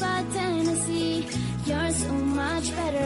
about Tennessee. You're so much better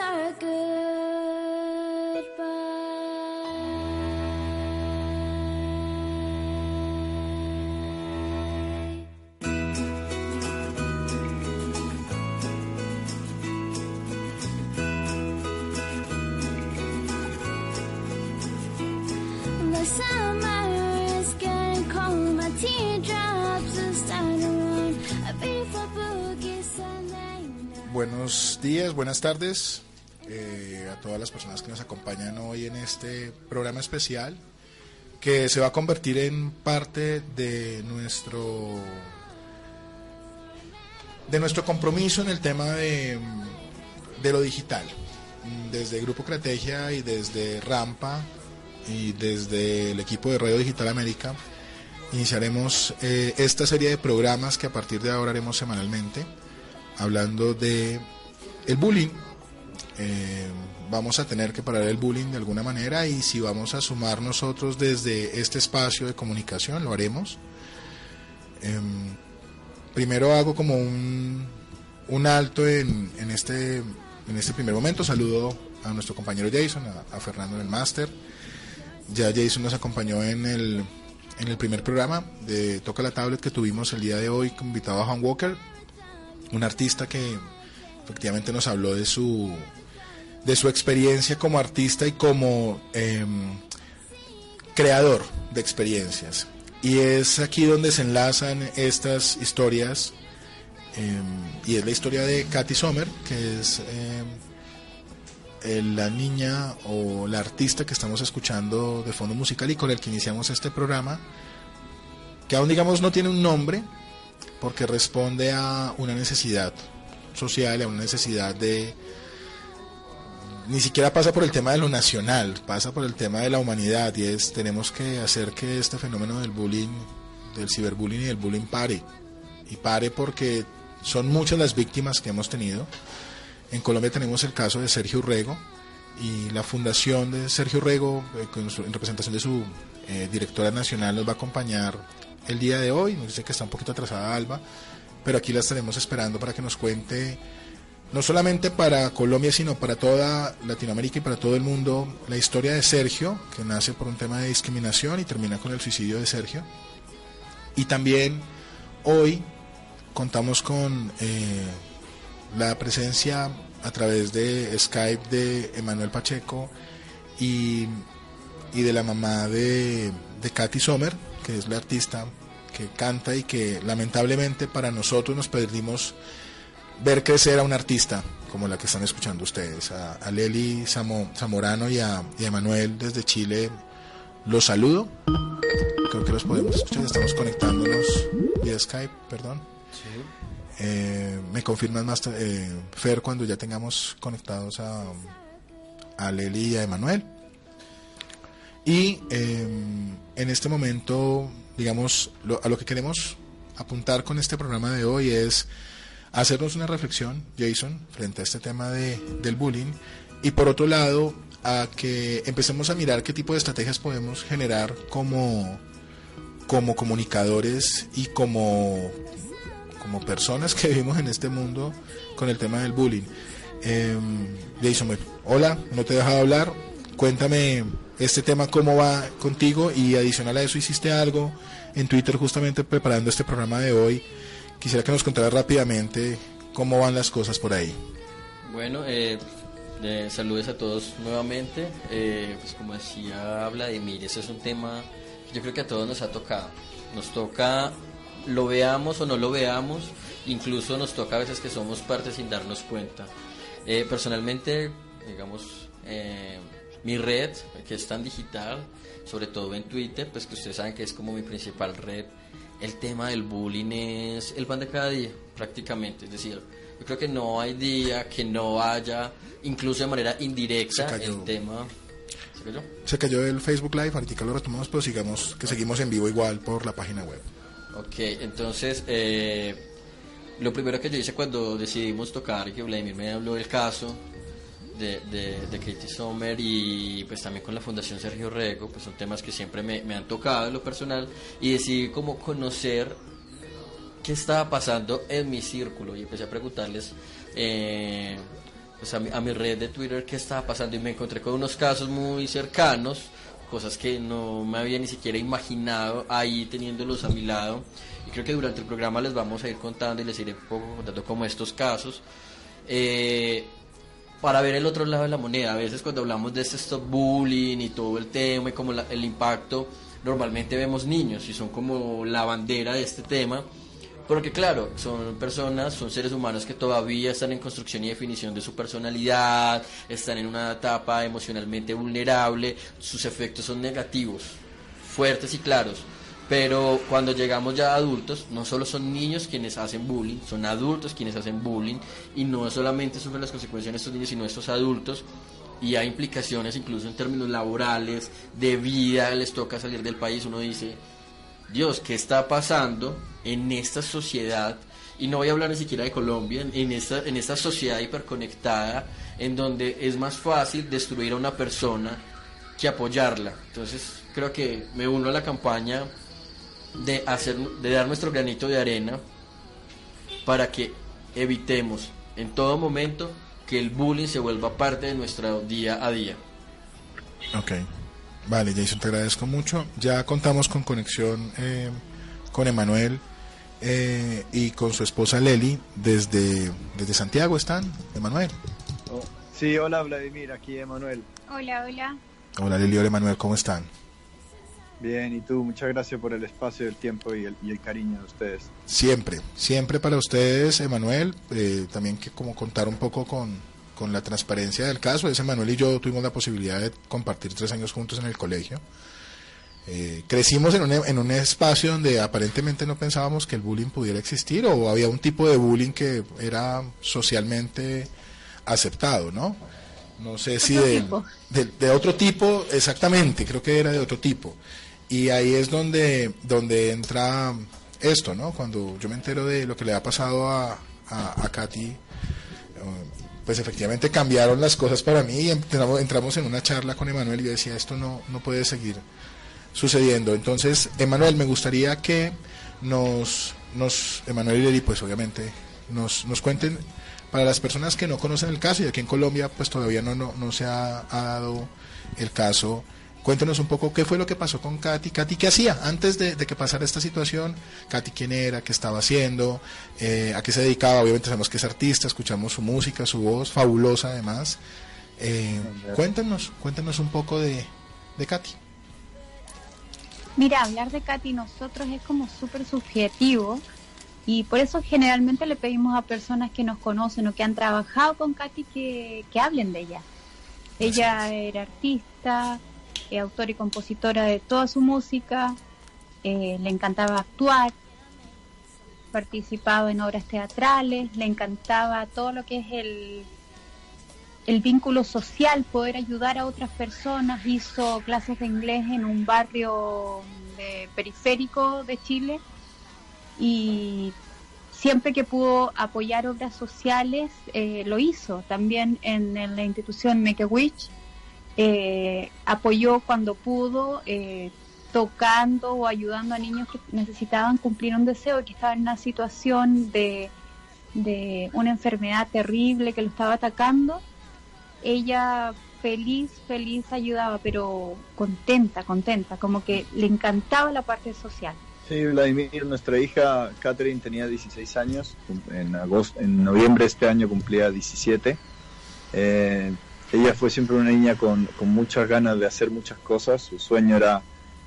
二个 Buenos días, buenas tardes eh, a todas las personas que nos acompañan hoy en este programa especial que se va a convertir en parte de nuestro de nuestro compromiso en el tema de, de lo digital. Desde Grupo Creategia y desde Rampa y desde el equipo de Radio Digital América iniciaremos eh, esta serie de programas que a partir de ahora haremos semanalmente hablando de el bullying. Eh, vamos a tener que parar el bullying de alguna manera y si vamos a sumar nosotros desde este espacio de comunicación, lo haremos. Em, primero hago como un, un alto en, en, este, en este primer momento. Saludo a nuestro compañero Jason, a, Fernando en el máster. Ya Jason nos acompañó en el, en el primer programa de Toca la Tablet que tuvimos el día de hoy, invitado a Juan Walker, un artista que efectivamente nos habló de su de su experiencia como artista y como eh, creador de experiencias. Y es aquí donde se enlazan estas historias eh, y es la historia de Katy Sommer, que es eh, la niña o la artista que estamos escuchando de fondo musical y con el que iniciamos este programa, que aún digamos no tiene un nombre, porque responde a una necesidad social, a una necesidad de... Ni siquiera pasa por el tema de lo nacional, pasa por el tema de la humanidad y es tenemos que hacer que este fenómeno del bullying, del ciberbullying y del bullying pare. Y pare porque son muchas las víctimas que hemos tenido. En Colombia tenemos el caso de Sergio Urrego y la fundación de Sergio Urrego, eh, en representación de su eh, directora nacional, nos va a acompañar el día de hoy. Nos dice que está un poquito atrasada Alba, pero aquí la estaremos esperando para que nos cuente, no solamente para Colombia, sino para toda Latinoamérica y para todo el mundo, la historia de Sergio, que nace por un tema de discriminación y termina con el suicidio de Sergio. Y también hoy contamos con eh, la presencia a través de Skype de Emanuel Pacheco y, y de la mamá de, de Katy Sommer, que es la artista que canta y que lamentablemente para nosotros nos perdimos ver crecer a un artista como la que están escuchando ustedes. A, a Leli Zamorano y a, y a Emanuel desde Chile los saludo. Creo que los podemos escuchar. Estamos conectándonos vía Skype, perdón. Eh, me confirman más eh, Fer cuando ya tengamos conectados a, a Leli y a Emanuel. Y em, en este momento, digamos, a lo que queremos apuntar con este programa de hoy es hacernos una reflexión, Jason, frente a este tema de, del bullying. Y por otro lado, a que empecemos a mirar qué tipo de estrategias podemos generar como, como comunicadores y como, como personas que vivimos en este mundo con el tema del bullying. Eh, Jason, hola, no te he dejado hablar. Cuéntame este tema, cómo va contigo y adicional a eso hiciste algo en Twitter justamente preparando este programa de hoy. Quisiera que nos contaras rápidamente cómo van las cosas por ahí. Bueno, eh, eh, saludos a todos nuevamente. Eh, pues como decía Vladimir, ese es un tema que yo creo que a todos nos ha tocado. Nos toca, lo veamos o no lo veamos, incluso nos toca a veces que somos parte sin darnos cuenta. Eh, personalmente, digamos, mi red, que es tan digital, sobre todo en Twitter, pues que ustedes saben que es como mi principal red, el tema del bullying es el pan de cada día, prácticamente. Es decir, yo creo que no hay día que no haya, incluso de manera indirecta, el tema. ¿Se cayó? Se cayó el Facebook Live, ahorita lo retomamos, pero sigamos, que seguimos en vivo igual por la página web. Ok, entonces, eh, lo primero que yo hice cuando decidimos tocar que Vladimir me habló del caso de, de, Katie Sommer y pues también con la Fundación Sergio Rego, pues son temas que siempre me, me han tocado en lo personal y decidí como conocer qué estaba pasando en mi círculo y empecé a preguntarles eh, pues a, mi, red de Twitter qué estaba pasando y me encontré con unos casos muy cercanos, cosas que no me había ni siquiera imaginado ahí teniéndolos a mi lado. Y creo que durante el programa les vamos a ir contando y les iré un poco contando como estos casos. Eh, para ver el otro lado de la moneda, a veces cuando hablamos de este stop bullying y todo el tema y como el impacto, normalmente vemos niños y son como la bandera de este tema porque claro, son personas, son seres humanos que todavía están en construcción y definición de su personalidad, están en una etapa emocionalmente vulnerable, sus efectos son negativos, fuertes y claros. Pero cuando llegamos ya a adultos, no solo son niños quienes hacen bullying, son adultos quienes hacen bullying y no solamente sufren las consecuencias de estos niños, sino estos adultos y hay implicaciones incluso en términos laborales, de vida, les toca salir del país, uno dice, Dios, ¿qué está pasando en esta sociedad? Y no voy a hablar ni siquiera de Colombia, en esta, en esta sociedad hiperconectada, en donde es más fácil destruir a una persona que apoyarla. Entonces, creo que me uno a la campaña de, hacer, de dar nuestro granito de arena para que evitemos en todo momento que el bullying se vuelva parte de nuestro día a día. Ok. Vale, Jason, te agradezco mucho. Ya contamos con conexión eh, con Emanuel eh, y con su esposa Leli desde, desde Santiago. ¿Están, Emanuel? Oh, sí, hola Vladimir, aquí Emanuel. Hola, hola. Hola Leli, hola Emanuel, ¿cómo están? Bien, y tú, muchas gracias por el espacio, el tiempo y el, y el cariño de ustedes. Siempre, siempre para ustedes, Emanuel, eh, también que como contar un poco con, con la transparencia del caso. Ese Manuel y yo tuvimos la posibilidad de compartir tres años juntos en el colegio. Eh, crecimos en un, en un espacio donde aparentemente no pensábamos que el bullying pudiera existir o había un tipo de bullying que era socialmente aceptado, ¿no? No sé si de, de, otro tipo, exactamente, creo que era de otro tipo. Y ahí es donde, donde entra esto, ¿no? Cuando yo me entero de lo que le ha pasado a, a, Katy, pues efectivamente cambiaron las cosas para mí y entramos, en una charla con Emanuel y yo decía, esto no, no puede seguir sucediendo. Entonces, Emanuel, me gustaría que nos, nos Emanuel y Lili, pues obviamente, nos, nos cuenten, para las personas que no conocen el caso, y aquí en Colombia, pues todavía no, no, no se ha dado el caso Cuéntenos un poco qué fue lo que pasó con Katy. Katy, ¿qué hacía antes de, que pasara esta situación? Katy, ¿quién era? ¿Qué estaba haciendo? Eh, ¿A qué se dedicaba? Obviamente sabemos que es artista, escuchamos su música, su voz, fabulosa además. Eh, cuéntenos, cuéntenos un poco de, de Katy. Mira, hablar de Katy nosotros es como súper subjetivo Y por eso generalmente le pedimos a personas que nos conocen o que han trabajado con Katy que, que hablen de ella. Ella era artista, eh, autora y compositora de toda su música, eh, le encantaba actuar, participado en obras teatrales, le encantaba todo lo que es el, el vínculo social, poder ayudar a otras personas, hizo clases de inglés en un barrio periférico de Chile y siempre que pudo apoyar obras sociales eh, lo hizo. También en, la institución Witch eh, apoyó cuando pudo, eh, tocando o ayudando a niños que necesitaban cumplir un deseo que estaban en una situación de, de una enfermedad terrible que lo estaba atacando. Ella feliz, feliz ayudaba, pero contenta, contenta, como que le encantaba la parte social. Sí, Vladimir, nuestra hija Catherine tenía 16 años, en, agosto, en noviembre de este año cumplía 17. Eh, ella fue siempre una niña con, con, muchas ganas de hacer muchas cosas, su sueño era,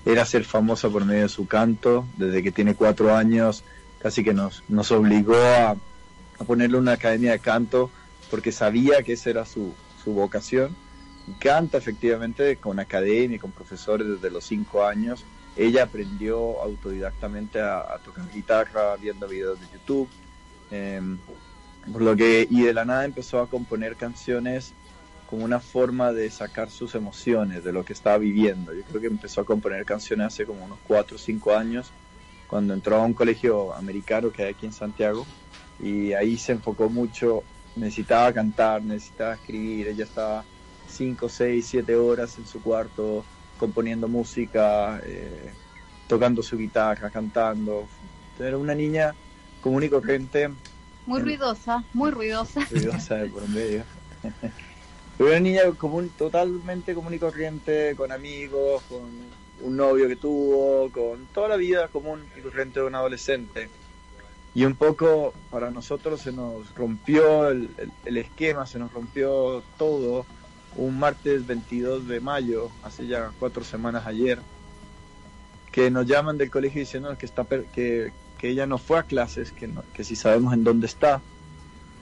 era ser famosa por medio de su canto, desde que tiene cuatro años casi que nos, nos obligó a, a ponerle una academia de canto porque sabía que esa era su, su vocación. Canta efectivamente con academia, con profesores desde los cinco años ella aprendió autodidactamente a, tocar guitarra viendo videos de YouTube. Em, por lo que, y de la nada empezó a componer canciones como una forma de sacar sus emociones de lo que estaba viviendo. Yo creo que empezó a componer canciones hace como unos 4 o 5 años, cuando entró a un colegio americano que hay aquí en Santiago, y ahí se enfocó mucho, necesitaba cantar, necesitaba escribir, ella estaba 5, 6, 7 horas en su cuarto componiendo música, eh, tocando su guitarra, cantando. Era una niña común y corriente. Muy ruidosa, muy ruidosa. Ruidosa de por medio. Una niña común, totalmente común y corriente, con amigos, con un novio que tuvo, con toda la vida común y corriente de un adolescente. Y un poco para nosotros se nos rompió el esquema, se nos rompió todo un martes 22 de mayo, hace ya cuatro semanas ayer, que nos llaman del colegio diciendo que, está, que, que ella no fue a clases, que, que si sabemos en dónde está.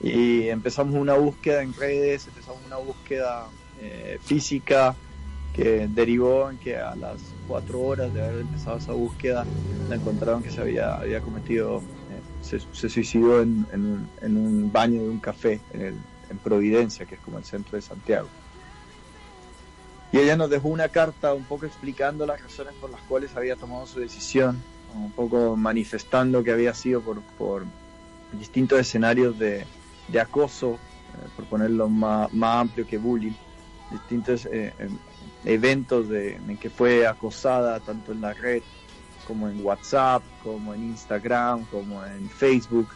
Y empezamos una búsqueda en redes, empezamos una búsqueda eh, física que derivó en que a las cuatro horas de haber empezado esa búsqueda la encontraron que se había, había cometido, eh, se, suicidó en, en, un baño de un café en, en Providencia, que es como el centro de Santiago. Y ella nos dejó una carta un poco explicando las razones por las cuales había tomado su decisión, un poco manifestando que había sido por, por distintos escenarios de, de acoso, eh, por ponerlo más, más, amplio que bullying, distintos eh, em, eventos de, en que fue acosada tanto en la red como en WhatsApp, como en Instagram, como en Facebook,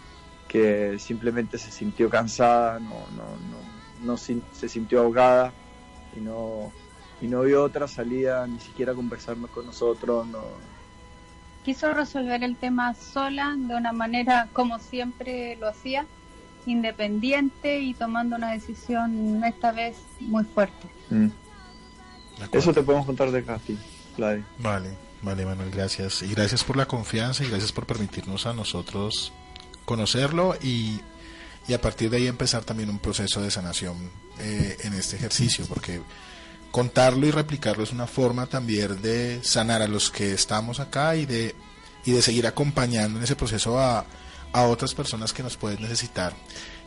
que simplemente se sintió cansada, no, no, no, no se sintió ahogada y no, y no vio otra salida, ni siquiera conversarnos con nosotros, no. Quiso resolver el tema sola, de una manera como siempre lo hacía, independiente y tomando una decisión esta vez muy fuerte. Mm. Eso te podemos contar de Katy, Vale, vale Manuel, gracias. Y gracias por la confianza y gracias por permitirnos a nosotros conocerlo y, y a partir de ahí empezar también un proceso de sanación eh, en este ejercicio, porque contarlo y replicarlo es una forma también de sanar a los que estamos acá y de, y de seguir acompañando en ese proceso a, a otras personas que nos pueden necesitar.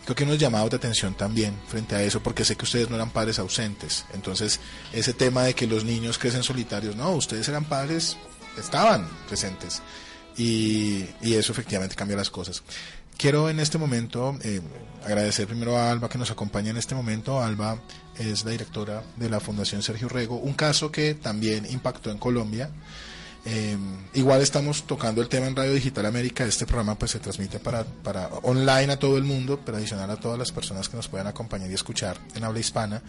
Creo que unos llamados de atención también frente a eso, porque sé que ustedes no eran padres ausentes. Entonces, ese tema de que los niños crecen solitarios, no, ustedes eran padres, estaban presentes. Y, y eso efectivamente cambia las cosas. Quiero en este momento eh, agradecer primero a Alba que nos acompaña en este momento. Alba es la directora de la Fundación Sergio Rego, un caso que también impactó en Colombia. Eh, igual estamos tocando el tema en Radio Digital América. Este programa pues se transmite para, para online a todo el mundo, pero adicional a todas las personas que nos puedan acompañar y escuchar en habla hispana.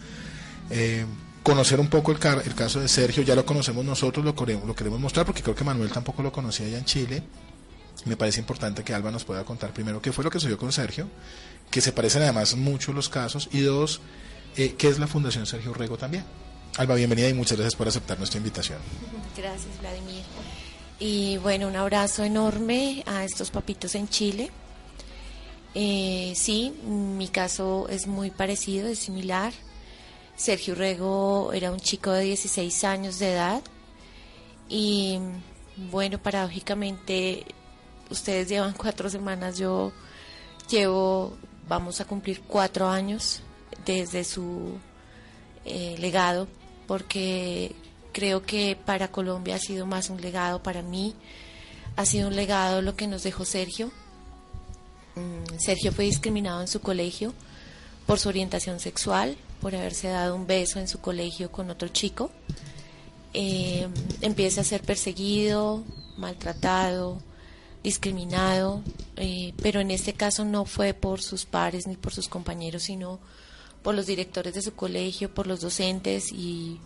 Eh, conocer un poco el, el, caso de Sergio, ya lo conocemos nosotros, lo queremos mostrar porque creo que Manuel tampoco lo conocía allá en Chile me parece importante que Alba nos pueda contar primero qué fue lo que sucedió con Sergio, que se parecen además mucho los casos, y dos, eh, qué es la Fundación Sergio Rego también. Alba, bienvenida y muchas gracias por aceptar nuestra invitación. Gracias, Vladimir. Y bueno, un abrazo enorme a estos papitos en Chile. Eh, sí, mi caso es muy parecido, es similar. Sergio Rego era un chico de 16 años de edad y bueno, paradójicamente ustedes llevan cuatro semanas, yo llevo, vamos a cumplir cuatro años desde su eh, legado, porque creo que para Colombia ha sido más un legado, para mí ha sido un legado lo que nos dejó Sergio. Mm, Sergio fue discriminado en su colegio por su orientación sexual, por haberse dado un beso en su colegio con otro chico. Eh, empieza a ser perseguido, maltratado, discriminado, eh, pero en este caso no fue por sus pares ni por sus compañeros, sino por los directores de su colegio, por los docentes y,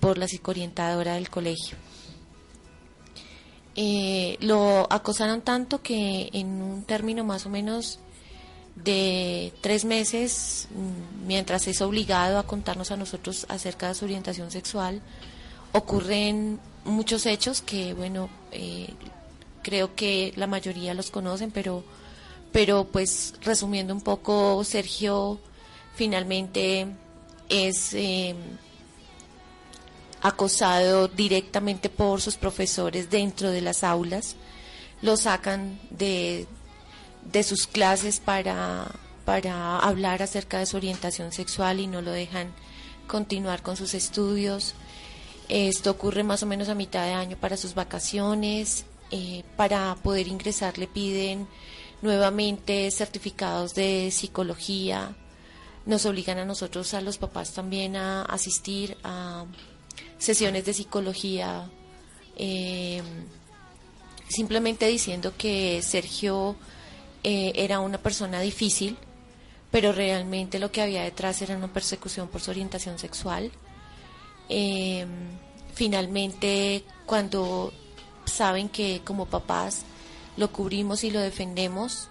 por la psicoorientadora del colegio. Eh, lo acosaron tanto que en un término más o menos de tres meses, mm, mientras es obligado a contarnos a nosotros acerca de su orientación sexual, ocurren muchos hechos que, bueno, eh, creo que la mayoría los conocen, pero, pero pues resumiendo un poco, Sergio finalmente es eh, acosado directamente por sus profesores dentro de las aulas, lo sacan de, de sus clases para, para hablar acerca de su orientación sexual y no lo dejan continuar con sus estudios. Esto ocurre más o menos a mitad de año para sus vacaciones. Eh, para poder ingresar le piden nuevamente certificados de psicología. Nos obligan a nosotros, a los papás también, a asistir a sesiones de psicología. Eh, simplemente diciendo que Sergio eh, era una persona difícil, pero realmente lo que había detrás era una persecución por su orientación sexual. finalmente, cuando saben que como papás lo cubrimos y lo defendemos.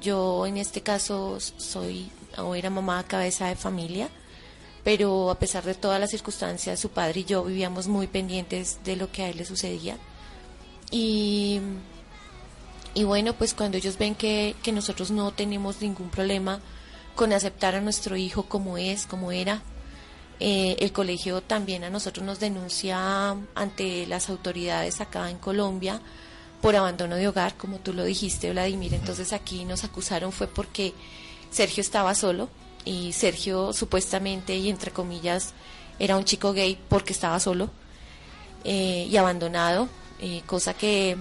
Yo en este caso soy o era mamá cabeza de familia, pero a pesar de todas las circunstancias, su padre y yo vivíamos muy pendientes de lo que a él le sucedía. Y, y bueno, pues cuando ellos ven que, que nosotros no tenemos ningún problema con aceptar a nuestro hijo como es, como era, eh, el colegio también a nosotros nos denuncia ante las autoridades acá en Colombia por abandono de hogar, como tú lo dijiste, Vladimir. Entonces aquí nos acusaron fue porque Sergio estaba solo y Sergio supuestamente y entre comillas era un chico gay porque estaba solo eh, y abandonado, eh, cosa que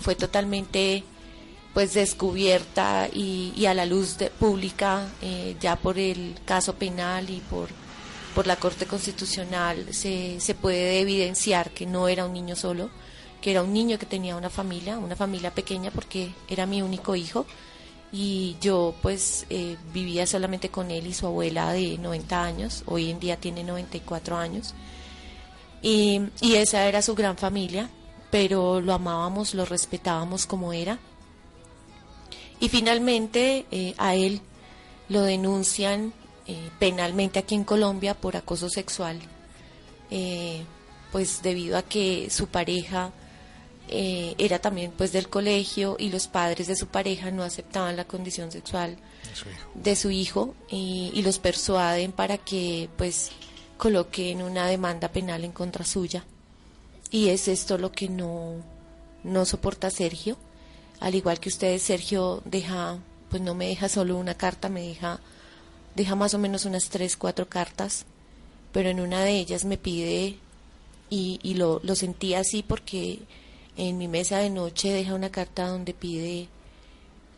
fue totalmente pues descubierta y, a la luz pública ya por el caso penal y por por la Corte Constitucional se, se puede evidenciar que no era un niño solo, que era un niño que tenía una familia, una familia pequeña porque era mi único hijo y yo pues eh, vivía solamente con él y su abuela de 90 años, hoy en día tiene 94 años. Y, y esa era su gran familia, pero lo amábamos, lo respetábamos como era. Y finalmente eh, a él lo denuncian eh, penalmente aquí en Colombia por acoso sexual, pues debido a que su pareja eh, era también pues del colegio y los padres de su pareja no aceptaban la condición sexual de su hijo. y, los persuaden para que pues coloquen una demanda penal en contra suya. Y es esto lo que no no soporta Sergio. Al igual que ustedes Sergio deja pues no me deja solo una carta me deja deja más o menos unas tres, cuatro cartas, pero en una de ellas me pide, y, y lo, lo sentí así porque en mi mesa de noche deja una carta donde pide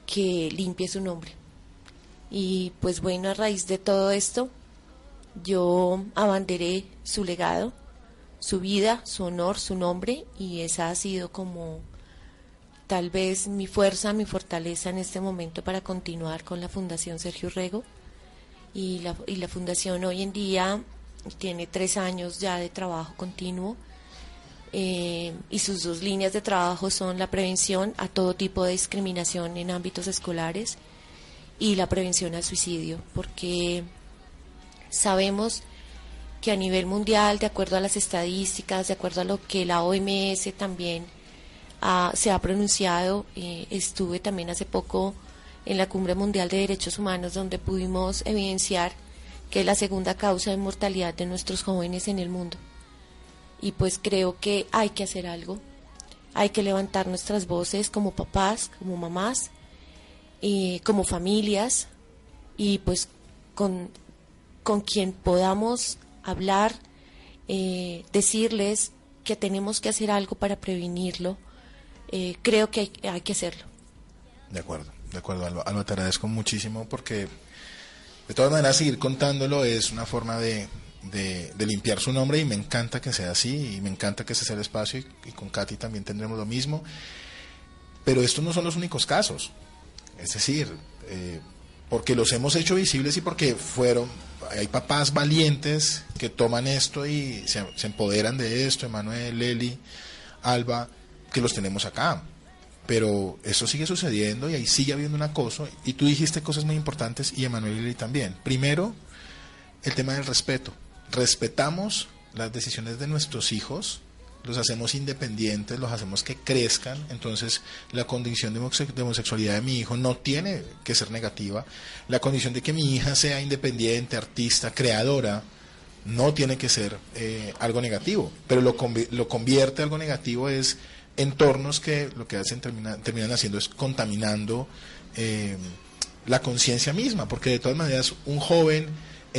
que limpie su nombre. Y pues bueno, a raíz de todo esto, yo abanderé su legado, su vida, su honor, su nombre, y esa ha sido como tal vez mi fuerza, mi fortaleza en este momento para continuar con la Fundación Sergio Rego y la, y la fundación hoy en día tiene tres años ya de trabajo continuo eh, y sus dos líneas de trabajo son la prevención a todo tipo de discriminación en ámbitos escolares y la prevención al suicidio, porque sabemos que a nivel mundial, de acuerdo a las estadísticas, de acuerdo a lo que la OMS también se ha pronunciado. Eh, estuve también hace poco en la Cumbre Mundial de Derechos Humanos donde pudimos evidenciar que es la segunda causa de mortalidad de nuestros jóvenes en el mundo. Y pues creo que hay que hacer algo, hay que levantar nuestras voces como papás, como mamás, y como familias, y pues con, con quien podamos hablar, eh, decirles que tenemos que hacer algo para prevenirlo, eh, creo que hay, que hacerlo. De acuerdo, de acuerdo, Alba, te agradezco muchísimo porque de todas maneras seguir contándolo es una forma de, de, limpiar su nombre y me encanta que sea así y me encanta que ese sea el espacio y, con Katy también tendremos lo mismo. Pero estos no son los únicos casos. Es decir, eh, porque los hemos hecho visibles y porque fueron, hay papás valientes que toman esto y se, se empoderan de esto, Emanuel, Leli, Alba, que los tenemos acá. Pero eso sigue sucediendo y ahí sigue habiendo un acoso. Y tú dijiste cosas muy importantes y Emanuel y también. Primero, el tema del respeto. Respetamos las decisiones de nuestros hijos, los hacemos independientes, los hacemos que crezcan. Entonces, la condición de homosexualidad de mi hijo no tiene que ser negativa. La condición de que mi hija sea independiente, artista, creadora, no tiene que ser eh, algo negativo. Pero lo, lo convierte algo negativo es entornos que lo que hacen terminan haciendo es contaminando eh, la conciencia misma, porque de todas maneras un joven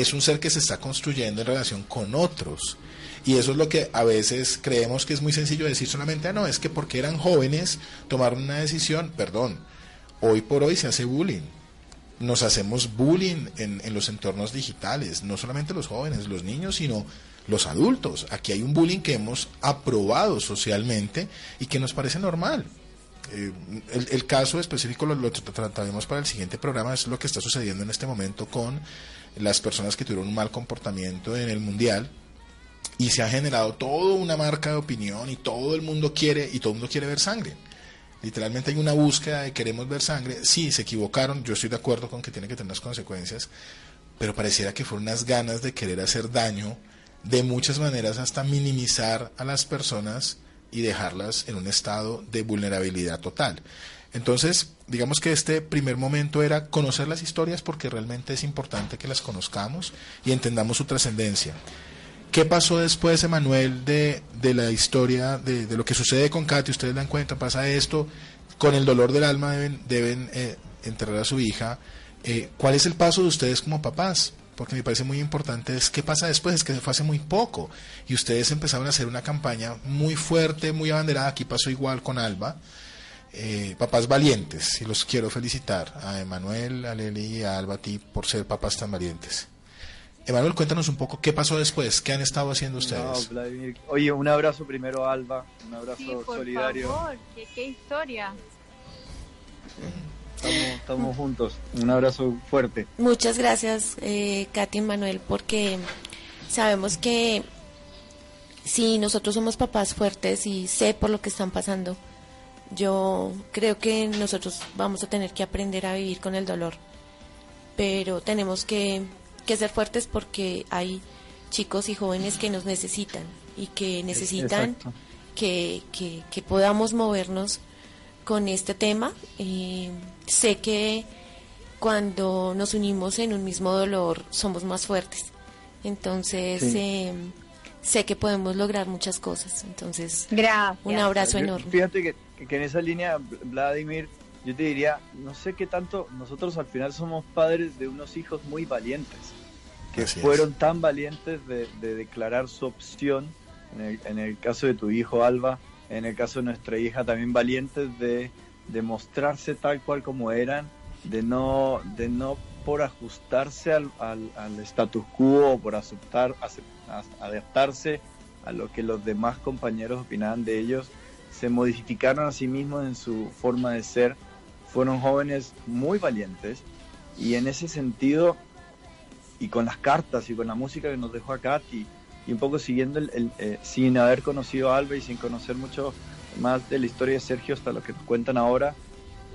es un ser que se está construyendo en relación con otros. Y eso es lo que a veces creemos que es muy sencillo decir solamente, ah, no, es que porque eran jóvenes tomaron una decisión, perdón, hoy por hoy se hace bullying. Nos hacemos bullying en, en los entornos digitales, no solamente los jóvenes, los niños, sino los adultos. Aquí hay un bullying que hemos aprobado socialmente y que nos parece normal. Eh, el, caso específico lo, trataremos para el siguiente programa, es lo que está sucediendo en este momento con las personas que tuvieron un mal comportamiento en el Mundial y se ha generado toda una marca de opinión y todo el mundo quiere y todo el mundo quiere ver sangre. Literalmente hay una búsqueda de queremos ver sangre. Sí, se equivocaron, yo estoy de acuerdo con que tiene que tener las consecuencias, pero pareciera que fueron unas ganas de querer hacer daño de muchas maneras hasta minimizar a las personas y dejarlas en un estado de vulnerabilidad total. Entonces, digamos que este primer momento era conocer las historias porque realmente es importante que las conozcamos y entendamos su trascendencia. ¿Qué pasó después, Emanuel, de, de la historia, de, de, lo que sucede con Katy? Ustedes dan cuenta, pasa esto, con el dolor del alma deben, deben eh, enterrar a su hija. Eh, ¿Cuál es el paso de ustedes como papás? porque me parece muy importante, es qué pasa después, es que se fue hace muy poco y ustedes empezaron a hacer una campaña muy fuerte, muy abanderada, aquí pasó igual con Alba, eh, papás valientes, y los quiero felicitar a Emanuel, a Leli y a Alba a ti por ser papás tan valientes. Emanuel, cuéntanos un poco qué pasó después, qué han estado haciendo ustedes. Oye, un abrazo primero a Alba, un abrazo solidario. Favor, ¿qué, qué historia. Estamos, juntos. Un abrazo fuerte. Muchas gracias, eh, Katy y Manuel, porque sabemos que si nosotros somos papás fuertes y sé por lo que están pasando, yo creo que nosotros vamos a tener que aprender a vivir con el dolor. Pero tenemos que, ser fuertes porque hay chicos y jóvenes que nos necesitan y que necesitan que, que, que podamos movernos con este tema. Eh, sé que cuando nos unimos en un mismo dolor somos más fuertes. Entonces, eh, sé que podemos lograr muchas cosas. Entonces, un abrazo enorme. Fíjate que, que, en esa línea, Vladimir, yo te diría, no sé qué tanto, nosotros al final somos padres de unos hijos muy valientes, que fueron tan valientes de, declarar su opción, en el, en el caso de tu hijo Alba, en el caso de nuestra hija, también valientes de, de mostrarse tal cual como eran, de no, de no por ajustarse al, al, status quo o por aceptar, adaptarse a lo que los demás compañeros opinaban de ellos, se modificaron a sí mismos en su forma de ser, fueron jóvenes muy valientes y en ese sentido, y con las cartas y con la música que nos dejó a Katy, y un poco siguiendo, el, eh, sin haber conocido a Alba y sin conocer mucho más de la historia de Sergio hasta lo que nos cuentan ahora,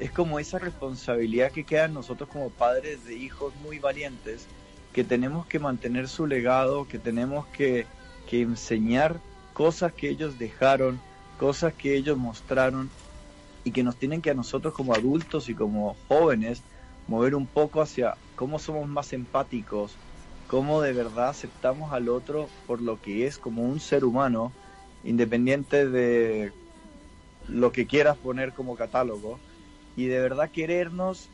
es como esa responsabilidad que queda nosotros como padres de hijos muy valientes, que tenemos que mantener su legado, que tenemos que, que enseñar cosas que ellos dejaron, cosas que ellos mostraron y que nos tienen que a nosotros como adultos y como jóvenes mover un poco hacia cómo somos más empáticos, cómo de verdad aceptamos al otro por lo que es como un ser humano, independiente de lo que quieras poner como catálogo, y de verdad querernos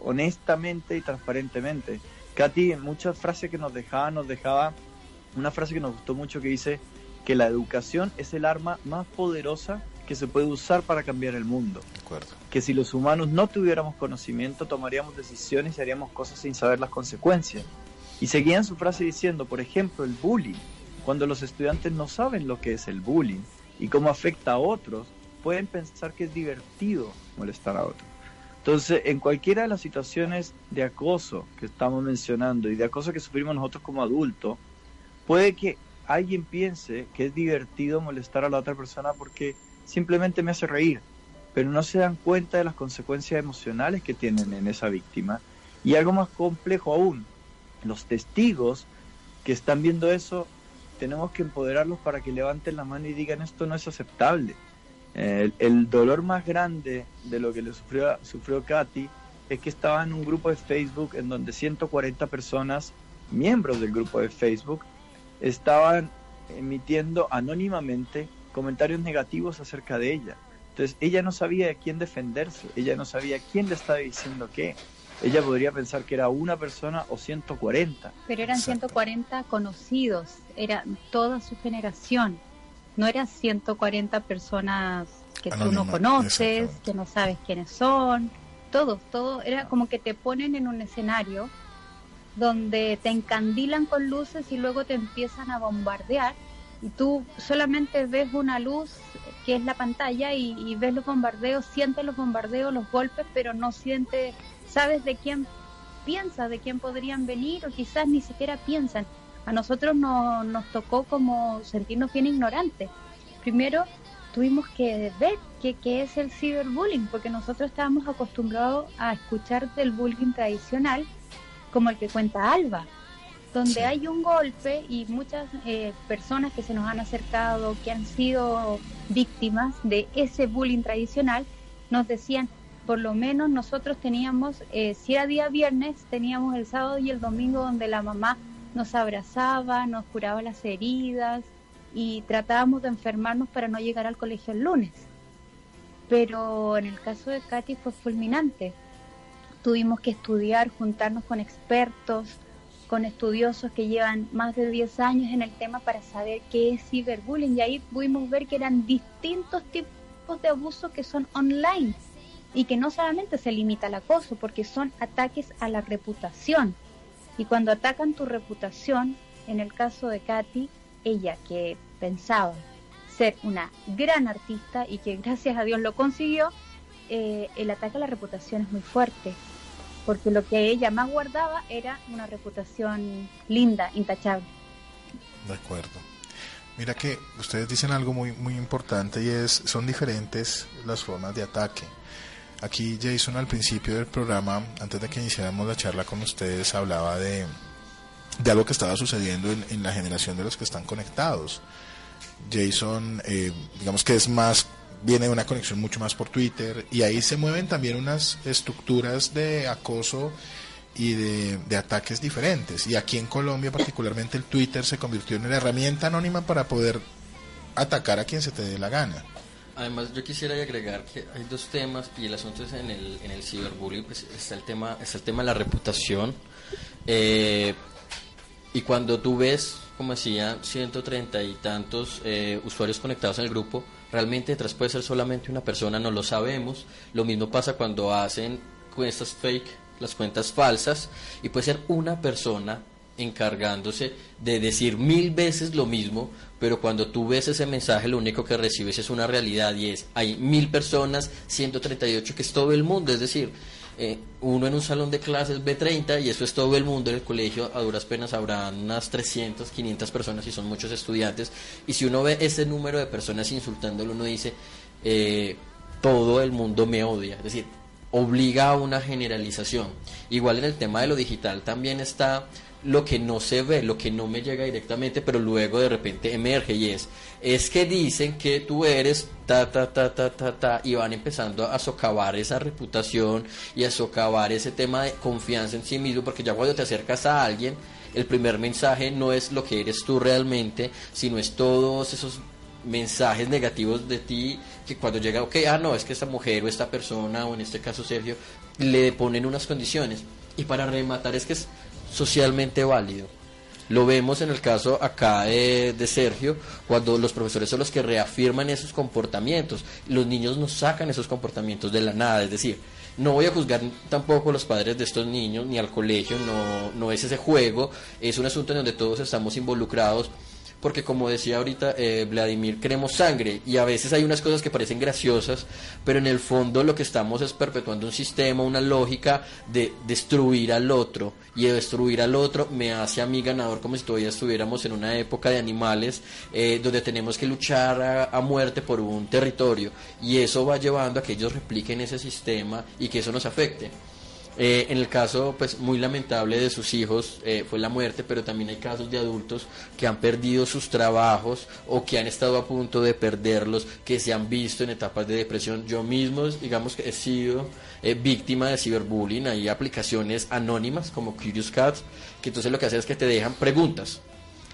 honestamente y transparentemente. Katy, en muchas frases que nos dejaba, nos dejaba una frase que nos gustó mucho que dice que la educación es el arma más poderosa que se puede usar para cambiar el mundo. Que si los humanos no tuviéramos conocimiento, tomaríamos decisiones y haríamos cosas sin saber las consecuencias. Y seguían su frase diciendo, por ejemplo, el bullying. Cuando los estudiantes no saben lo que es el bullying y cómo afecta a otros, pueden pensar que es divertido molestar a otros. Entonces, en cualquiera de las situaciones de acoso que estamos mencionando y de acoso que sufrimos nosotros como adultos, puede que alguien piense que es divertido molestar a la otra persona porque simplemente me hace reír, pero no se dan cuenta de las consecuencias emocionales que tienen en esa víctima. Y algo más complejo aún, los testigos que están viendo eso, tenemos que empoderarlos para que levanten la mano y digan esto no es aceptable. El, dolor más grande de lo que le sufrió, sufrió Katy es que estaba en un grupo de Facebook en donde 140 personas, miembros del grupo de Facebook, estaban emitiendo anónimamente comentarios negativos acerca de ella. Entonces ella no sabía de quién defenderse, ella no sabía quién le estaba diciendo qué. Ella podría pensar que era una persona o 140. Pero eran 140 conocidos, era toda su generación. No eran 140 personas que tú no conoces, que no sabes quiénes son. Todos, todo era como que te ponen en un escenario donde te encandilan con luces y luego te empiezan a bombardear y tú solamente ves una luz que es la pantalla y, ves los bombardeos, sientes los bombardeos, los golpes, pero no sientes, sabes de quién piensas, de quién podrían venir o quizás ni siquiera piensan. A nosotros no, nos tocó como sentirnos bien ignorantes. Primero tuvimos que ver qué, qué es el ciberbullying, porque nosotros estábamos acostumbrados a escuchar del bullying tradicional como el que cuenta Alba, donde hay un golpe y muchas eh, personas que se nos han acercado, que han sido víctimas de ese bullying tradicional, nos decían, por lo menos nosotros teníamos, eh, si era día viernes, teníamos el sábado y el domingo donde la mamá nos abrazaba, nos curaba las heridas y tratábamos de enfermarnos para no llegar al colegio el lunes. Pero en el caso de Katy fue fulminante tuvimos que estudiar, juntarnos con expertos, con estudiosos que llevan más de 10 años en el tema para saber qué es ciberbullying. Y ahí pudimos ver que eran distintos tipos de abusos que son online y que no solamente se limita al acoso porque son ataques a la reputación. Y cuando atacan tu reputación, en el caso de Katy, ella que pensaba ser una gran artista y que gracias a Dios lo consiguió, eh, el ataque a la reputación es muy fuerte porque lo que ella más guardaba era una reputación linda, intachable. De acuerdo. Mira que ustedes dicen algo muy muy importante y es son diferentes las formas de ataque. Aquí Jason al principio del programa, antes de que iniciáramos la charla con ustedes, hablaba de, de algo que estaba sucediendo en, la generación de los que están conectados. Jason, eh, digamos que es más viene una conexión mucho más por Twitter y ahí se mueven también unas estructuras de acoso y de, ataques diferentes. Y aquí en Colombia particularmente el Twitter se convirtió en una herramienta anónima para poder atacar a quien se te dé la gana. Además, yo quisiera agregar que hay dos temas y el asunto es en el, en el ciberbullying, pues está el tema, está el tema de la reputación. Eh, y cuando tú ves, como decía, 130 y tantos eh, usuarios conectados en el grupo, Realmente detrás puede ser solamente una persona, no lo sabemos. Lo mismo pasa cuando hacen cuentas fake, las cuentas falsas, y puede ser una persona encargándose de decir mil veces lo mismo, pero cuando tú ves ese mensaje lo único que recibes es una realidad y es, hay mil personas, 138 que es todo el mundo, es decir, eh, uno en un salón de clases ve 30 y eso es todo el mundo en el colegio, a duras penas habrá unas 300, 500 personas y son muchos estudiantes. Y si uno ve ese número de personas insultándolo, uno dice, eh, todo el mundo me odia. Es decir, obliga a una generalización. Igual en el tema de lo digital también está lo que no se ve, lo que no me llega directamente, pero luego de repente emerge y es, es que dicen que tú eres ta, ta, ta, ta, ta, ta, y van empezando a socavar esa reputación y a socavar ese tema de confianza en sí mismo, porque ya cuando te acercas a alguien, el primer mensaje no es lo que eres tú realmente, sino es todos esos mensajes negativos de ti que cuando llega, ok, ah, no, es que esta mujer o esta persona, o en este caso Sergio, le ponen unas condiciones. Y para rematar es que es socialmente válido. Lo vemos en el caso acá de, Sergio, cuando los profesores son los que reafirman esos comportamientos. Los niños no sacan esos comportamientos de la nada, es decir, no voy a juzgar tampoco a los padres de estos niños ni al colegio, no, no es ese juego, es un asunto en donde todos estamos involucrados porque como decía ahorita eh, Vladimir, queremos sangre y a veces hay unas cosas que parecen graciosas, pero en el fondo lo que estamos es perpetuando un sistema, una lógica de destruir al otro y de destruir al otro me hace a mí ganador como si todavía estuviéramos en una época de animales eh, donde tenemos que luchar a, a muerte por un territorio y eso va llevando a que ellos repliquen ese sistema y que eso nos afecte. Eh, en el caso, pues, muy lamentable de sus hijos eh, fue la muerte, pero también hay casos de adultos que han perdido sus trabajos o que han estado a punto de perderlos, que se han visto en etapas de depresión. Yo mismo, digamos que he sido eh, víctima de ciberbullying. Hay aplicaciones anónimas como Curious Cats, que entonces lo que hacen es que te dejan preguntas.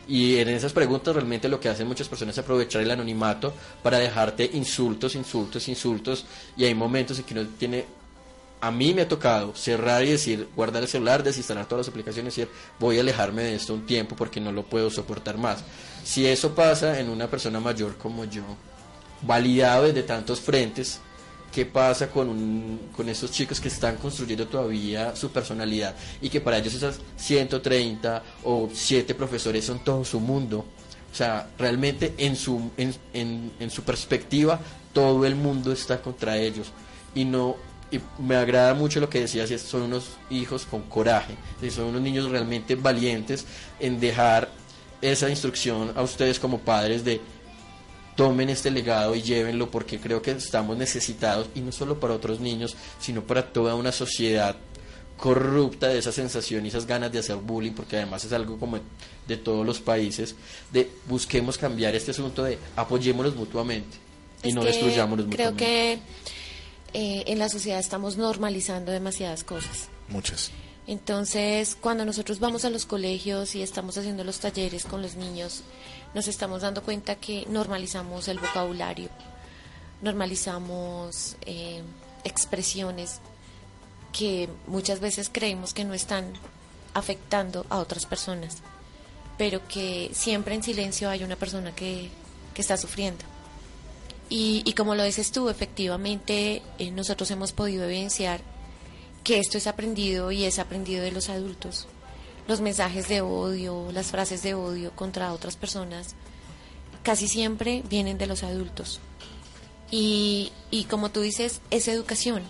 Y en esas preguntas realmente lo que hacen muchas personas es aprovechar el anonimato para dejarte insultos, insultos, insultos. Y hay momentos en que uno tiene a mí me ha tocado cerrar y decir, guardar el celular, desinstalar todas las aplicaciones y decir, voy a alejarme de esto un tiempo porque no lo puedo soportar más. Si eso pasa en una persona mayor como yo, validado desde tantos frentes, ¿qué pasa con, un, con esos chicos que están construyendo todavía su personalidad y que para ellos esas 130 o 7 profesores son todo su mundo? O sea, realmente en su, en, en, en su perspectiva todo el mundo está contra ellos y no y me agrada mucho lo que decías, son unos hijos con coraje, son unos niños realmente valientes en dejar esa instrucción a ustedes como padres de tomen este legado y llévenlo porque creo que estamos necesitados y no solo para otros niños, sino para toda una sociedad corrupta de esa sensación y esas ganas de hacer bullying, porque además es algo como de todos los países, de busquemos cambiar este asunto de apoyémonos mutuamente y no destruyámonos mutuamente. Creo que eh, en la sociedad estamos normalizando demasiadas cosas. Muchas. Entonces, cuando nosotros vamos a los colegios y estamos haciendo los talleres con los niños, nos estamos dando cuenta que normalizamos el vocabulario, normalizamos eh, expresiones que muchas veces creemos que no están afectando a otras personas, pero que siempre en silencio hay una persona que, que está sufriendo. Y, como lo dices tú, efectivamente eh, nosotros hemos podido evidenciar que esto es aprendido y es aprendido de los adultos. Los mensajes de odio, las frases de odio contra otras personas, casi siempre vienen de los adultos. Y, y como tú dices, es educación.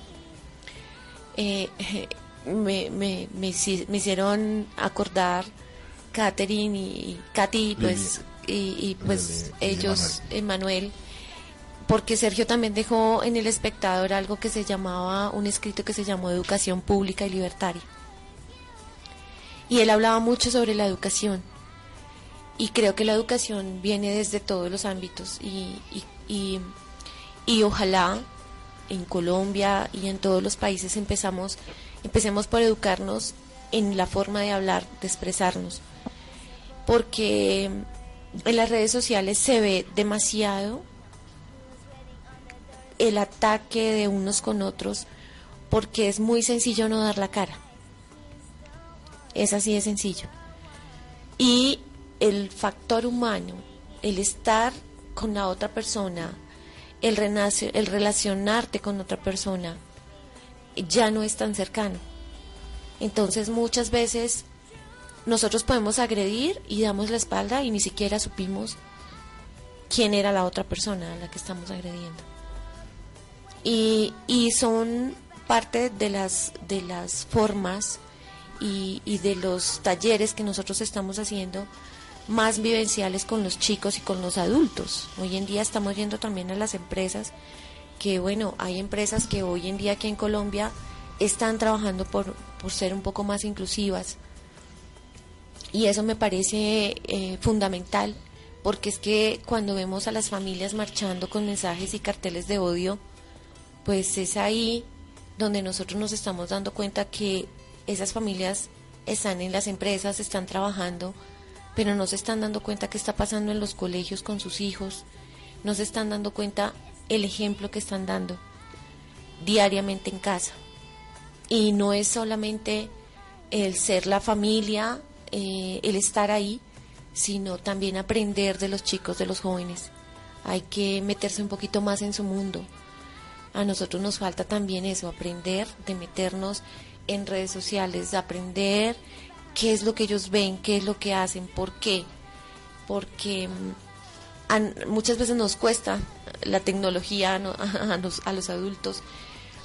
Eh, me, me, me, hicieron acordar Catherine y Katy, pues, y, y pues ellos, Emanuel porque Sergio también dejó en el espectador algo que se llamaba, un escrito que se llamó Educación Pública y Libertaria. Y él hablaba mucho sobre la educación. Y creo que la educación viene desde todos los ámbitos. Y, y, y, ojalá en Colombia y en todos los países empezamos, empecemos por educarnos en la forma de hablar, de expresarnos. Porque en las redes sociales se ve demasiado el ataque de unos con otros porque es muy sencillo no dar la cara. Es así de sencillo. Y el factor humano, el estar con la otra persona, el, el relacionarte con otra persona, ya no es tan cercano. Entonces muchas veces nosotros podemos agredir y damos la espalda y ni siquiera supimos quién era la otra persona a la que estamos agrediendo y, y son parte de las, de las formas y, y de los talleres que nosotros estamos haciendo más vivenciales con los chicos y con los adultos. Hoy en día estamos viendo también a las empresas que, bueno, hay empresas que hoy en día aquí en Colombia están trabajando por, por ser un poco más inclusivas Y eso me parece eh, fundamental, porque es que cuando vemos a las familias marchando con mensajes y carteles de odio, pues es ahí donde nosotros nos estamos dando cuenta que esas familias están en las empresas, están trabajando, pero no se están dando cuenta qué está pasando en los colegios con sus hijos, no se están dando cuenta el ejemplo que están dando diariamente en casa. Y no es solamente el ser la familia, eh, el estar ahí, sino también aprender de los chicos, de los jóvenes. Hay que meterse un poquito más en su mundo. A nosotros nos falta también eso, aprender de meternos en redes sociales, de aprender qué es lo que ellos ven, qué es lo que hacen, por qué. Porque mm, muchas veces nos cuesta la tecnología a, los, adultos,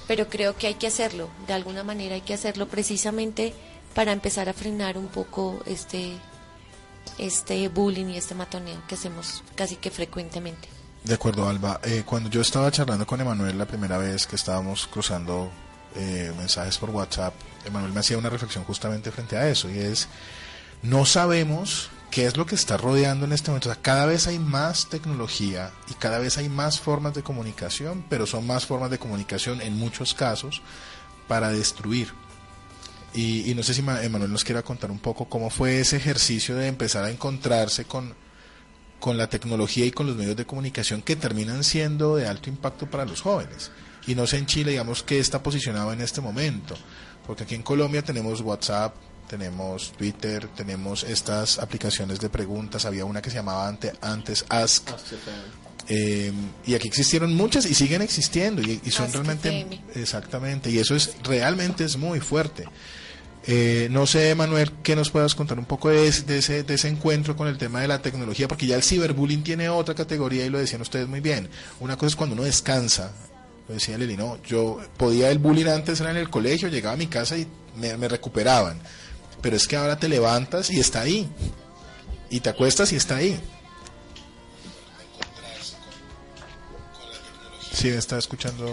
pero creo que hay que hacerlo, de alguna manera hay que hacerlo precisamente para empezar a frenar un poco este, este bullying y este matoneo que hacemos casi que frecuentemente. De acuerdo, Alba. Eh, cuando yo estaba charlando con Emanuel la primera vez que estábamos cruzando eh, mensajes por WhatsApp, Emanuel me hacía una reflexión justamente frente a eso y es, no sabemos qué es lo que está rodeando en este momento. cada vez hay más tecnología y cada vez hay más formas de comunicación, pero son más formas de comunicación en muchos casos para destruir. Y, y no sé si Emanuel nos quiera contar un poco cómo fue ese ejercicio de empezar a encontrarse con, con la tecnología y con los medios de comunicación que terminan siendo de alto impacto para los jóvenes. Y no sé en Chile, digamos, qué está posicionado en este momento. Porque aquí en Colombia tenemos WhatsApp, tenemos Twitter, tenemos estas aplicaciones de preguntas, había una que se llamaba antes, antes Ask. Eh, y aquí existieron muchas y siguen existiendo y, son realmente exactamente y eso es realmente es muy fuerte eh, no sé Manuel que nos puedas contar un poco de, de, ese, de ese encuentro con el tema de la tecnología porque ya el ciberbullying tiene otra categoría y lo decían ustedes muy bien una cosa es cuando uno descansa lo decía Lili, no, yo podía el bullying antes era en el colegio, llegaba a mi casa y me, recuperaban. Pero es que ahora te levantas y está ahí. Y te acuestas y está ahí. Sí, está escuchando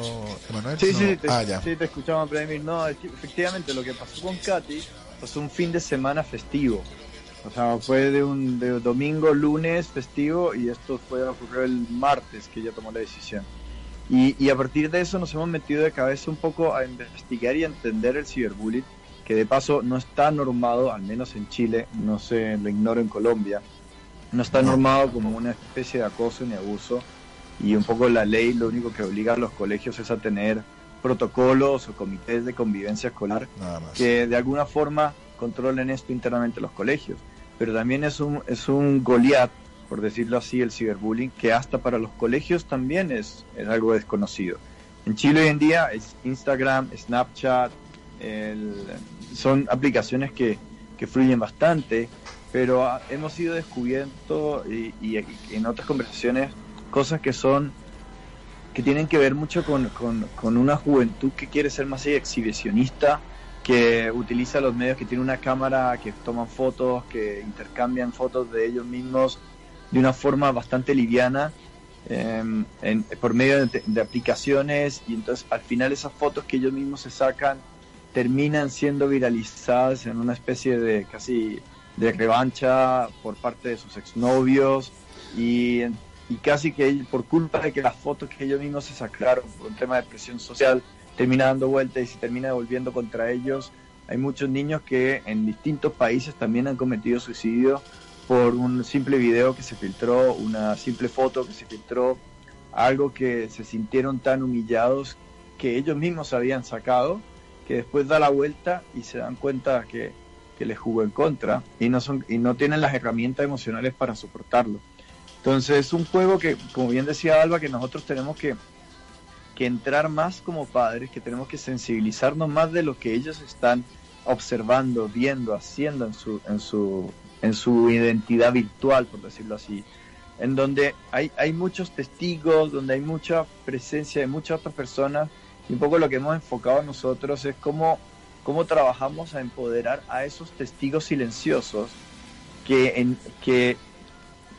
Emanuel. Sí, sí, te, ah, sí, te escuchamos, No, efectivamente, lo que pasó con Katy pasó un fin de semana festivo. O sea, fue de un de domingo, lunes festivo y esto fue ocurrió el martes que ella tomó la decisión. Y, a partir de eso nos hemos metido de cabeza un poco a investigar y a entender el ciberbullying, que de paso no está normado, al menos en Chile, no sé, lo ignoro en Colombia, no está normado como una especie de acoso ni abuso. Y un poco la ley lo único que obliga a los colegios es a tener protocolos o comités de convivencia escolar que de alguna forma controlen esto internamente los colegios. Pero también es un, es un Goliat por decirlo así, el ciberbullying, que hasta para los colegios también es, algo desconocido. En Chile hoy en día es Instagram, Snapchat, son aplicaciones que, que, fluyen bastante, pero hemos ido descubierto y, en otras conversaciones cosas que son que tienen que ver mucho con, con, una juventud que quiere ser más exhibicionista, que utiliza los medios, que tiene una cámara, que toman fotos, que intercambian fotos de ellos mismos de una forma bastante liviana em, por medio de, aplicaciones y entonces al final esas fotos que ellos mismos se sacan terminan siendo viralizadas en una especie de casi de revancha por parte de sus exnovios y, y casi que por culpa de que las fotos que ellos mismos se sacaron por un tema de presión social termina dando vueltas y se termina volviendo contra ellos. Hay muchos niños que en distintos países también han cometido suicidio por un simple video que se filtró, una simple foto que se filtró, algo que se sintieron tan humillados que ellos mismos habían sacado, que después da la vuelta y se dan cuenta que, que les jugó en contra y no, son, y no tienen las herramientas emocionales para soportarlo. Entonces es un juego que, como bien decía Alba, que nosotros tenemos que, que entrar más como padres, que tenemos que sensibilizarnos más de lo que ellos están observando, viendo, haciendo en su, en su, en su identidad virtual, por decirlo así, en donde hay, hay muchos testigos, donde hay mucha presencia de muchas otras personas, y un poco lo que hemos enfocado nosotros es cómo, cómo trabajamos a empoderar a esos testigos silenciosos que, en, que,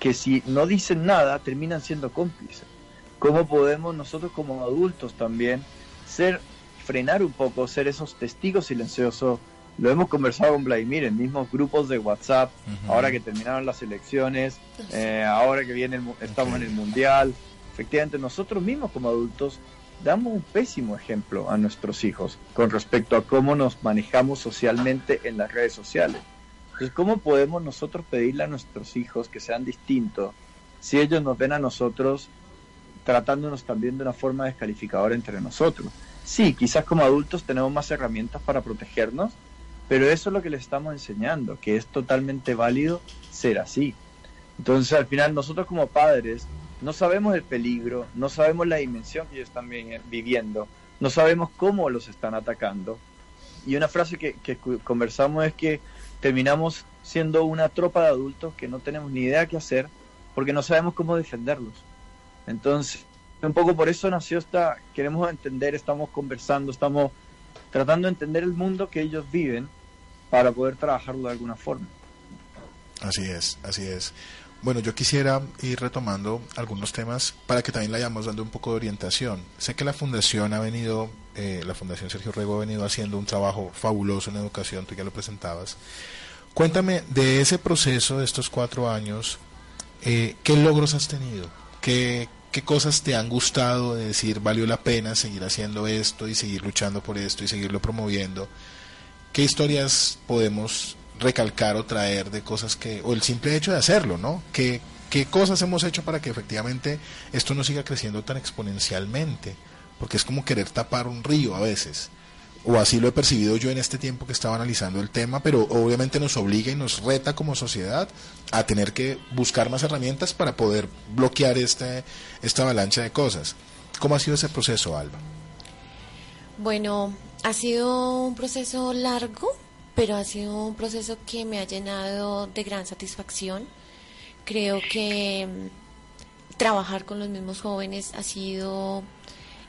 que si no dicen nada terminan siendo cómplices. ¿Cómo podemos nosotros como adultos también ser, frenar un poco, ser esos testigos silenciosos lo hemos conversado con Vladimir en mismos grupos de WhatsApp, ahora que terminaron las elecciones, eh, ahora que viene estamos en el Mundial. Efectivamente, nosotros mismos como adultos damos un pésimo ejemplo a nuestros hijos con respecto a cómo nos manejamos socialmente en las redes sociales. Entonces, ¿cómo podemos nosotros pedirle a nuestros hijos que sean distintos si ellos nos ven a nosotros tratándonos también de una forma descalificadora entre nosotros? Sí, quizás como adultos tenemos más herramientas para protegernos, pero eso es lo que les estamos enseñando, que es totalmente válido ser así. Entonces al final nosotros como padres no sabemos el peligro, no sabemos la dimensión que ellos están viviendo, no sabemos cómo los están atacando. Y una frase que, conversamos es que terminamos siendo una tropa de adultos que no tenemos ni idea qué hacer porque no sabemos cómo defenderlos. Entonces, un poco por eso nació esta, queremos entender, estamos conversando, estamos tratando de entender el mundo que ellos viven para poder trabajarlo de alguna forma. Así es, así es. Bueno, yo quisiera ir retomando algunos temas para que también le vayamos dando un poco de orientación. Sé que la Fundación ha venido, eh, la Fundación Sergio Rego ha venido haciendo un trabajo fabuloso en educación, tú ya lo presentabas. Cuéntame de ese proceso de estos cuatro años, eh, ¿qué logros has tenido? ¿Qué, ¿Qué cosas te han gustado de decir valió la pena seguir haciendo esto y seguir luchando por esto y seguirlo promoviendo? ¿Qué historias podemos recalcar o traer de cosas que, o el simple hecho de hacerlo, ¿no? ¿Qué, qué cosas hemos hecho para que efectivamente esto no siga creciendo tan exponencialmente? Porque es como querer tapar un río a veces o así lo he percibido yo en este tiempo que estaba analizando el tema, pero obviamente nos obliga y nos reta como sociedad a tener que buscar más herramientas para poder bloquear este, esta avalancha de cosas. ¿Cómo ha sido ese proceso, Alba? Bueno, ha sido un proceso largo, pero ha sido un proceso que me ha llenado de gran satisfacción. Creo que mm, trabajar con los mismos jóvenes ha sido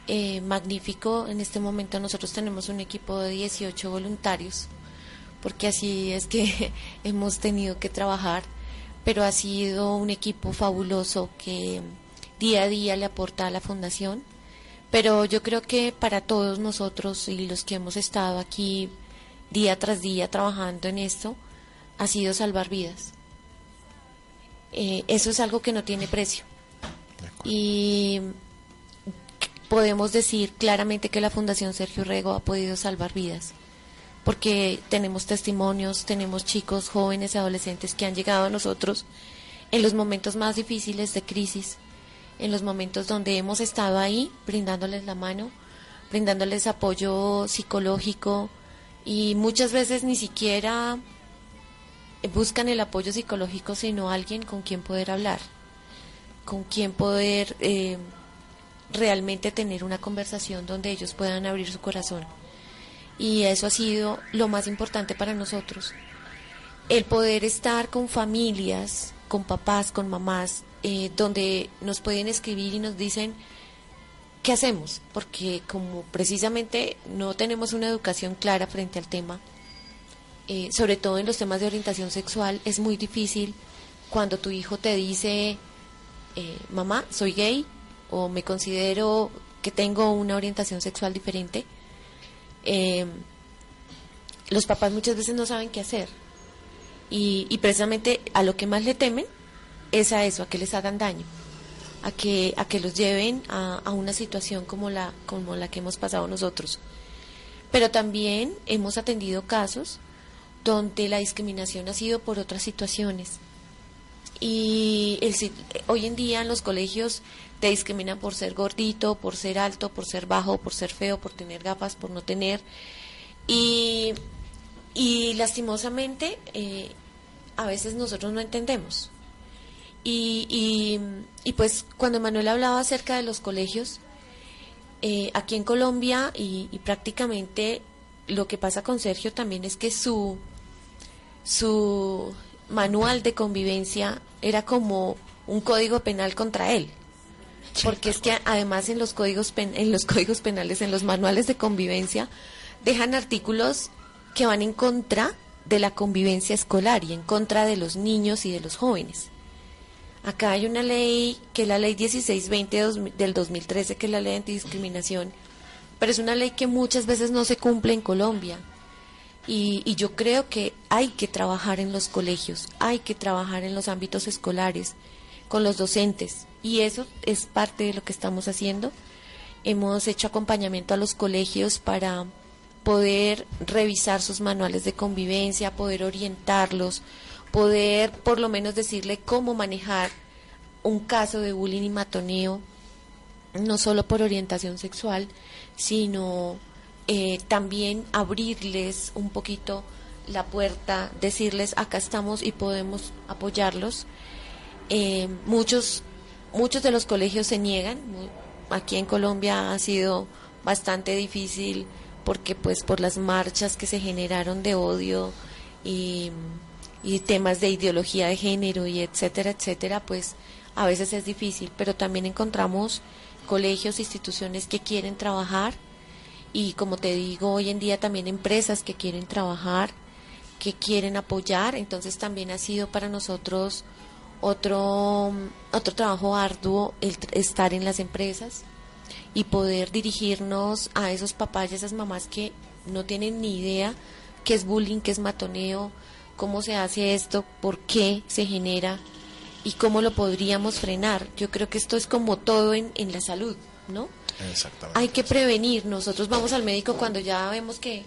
eh, magnífico. En este momento nosotros tenemos un equipo de 18 voluntarios, porque así es que hemos tenido que trabajar, pero ha sido un equipo fabuloso que día a día le aporta a la fundación. Pero yo creo que para todos nosotros y los que hemos estado aquí día tras día trabajando en esto, ha sido salvar vidas. Eh, eso es algo que no tiene precio. Y podemos decir claramente que la Fundación Sergio Rego ha podido salvar vidas, porque tenemos testimonios, tenemos chicos, jóvenes adolescentes que han llegado a nosotros en los momentos más difíciles de crisis, en los momentos donde hemos estado ahí brindándoles la mano, brindándoles apoyo psicológico y muchas veces ni siquiera buscan el apoyo psicológico, sino alguien con quien poder hablar, con quien poder... Eh, realmente tener una conversación donde ellos puedan abrir su corazón. Y eso ha sido lo más importante para nosotros. El poder estar con familias, con papás, con mamás, eh, donde nos pueden escribir y nos dicen, ¿qué hacemos? Porque como precisamente no tenemos una educación clara frente al tema, eh, sobre todo en los temas de orientación sexual, es muy difícil cuando tu hijo te dice, eh, mamá, soy gay, o me considero que tengo una orientación sexual diferente, eh, los papás muchas veces no saben qué hacer. Y, precisamente a lo que más le temen es a eso, a que les hagan daño, a que, a que los lleven a, una situación como la, como la que hemos pasado nosotros. Pero también hemos atendido casos donde la discriminación ha sido por otras situaciones. Y el, hoy en día en los colegios te discriminan por ser gordito, por ser alto, por ser bajo, por ser feo, por tener gafas, por no tener. Y, y lastimosamente eh, a veces nosotros no entendemos. Y, y, y, pues cuando Manuel hablaba acerca de los colegios, eh, aquí en Colombia y, y, prácticamente lo que pasa con Sergio también es que su, su manual de convivencia era como un código penal contra él porque es que además en los códigos en los códigos penales, en los manuales de convivencia, dejan artículos que van en contra de la convivencia escolar y en contra de los niños y de los jóvenes. Acá hay una ley, que es la ley 1620 del 2013, que es la ley antidiscriminación, pero es una ley que muchas veces no se cumple en Colombia. Y, y yo creo que hay que trabajar en los colegios, hay que trabajar en los ámbitos escolares, con los docentes. Y eso es parte de lo que estamos haciendo. Hemos hecho acompañamiento a los colegios para poder revisar sus manuales de convivencia, poder orientarlos, poder por lo menos decirle cómo manejar un caso de bullying y matoneo, no solo por orientación sexual, sino eh, también abrirles un poquito la puerta, decirles acá estamos y podemos apoyarlos. Eh, muchos, muchos de los colegios se niegan. Aquí en Colombia ha sido bastante difícil porque pues por las marchas que se generaron de odio y, y temas de ideología de género y etcétera, etcétera, pues a veces es difícil, pero también encontramos colegios, instituciones que quieren trabajar y como te digo, hoy en día también empresas que quieren trabajar, que quieren apoyar, entonces también ha sido para nosotros otro, otro trabajo arduo el estar en las empresas y poder dirigirnos a esos papás y esas mamás que no tienen ni idea qué es bullying, qué es matoneo, cómo se hace esto, por qué se genera y cómo lo podríamos frenar. Yo creo que esto es como todo en, en la salud, ¿no? Exactamente. Hay que prevenir. Nosotros vamos al médico cuando ya vemos que,